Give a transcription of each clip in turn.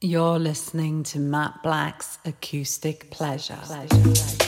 You're listening to Matt Black's Acoustic Pleasure. Pleasure. Pleasure.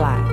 Black.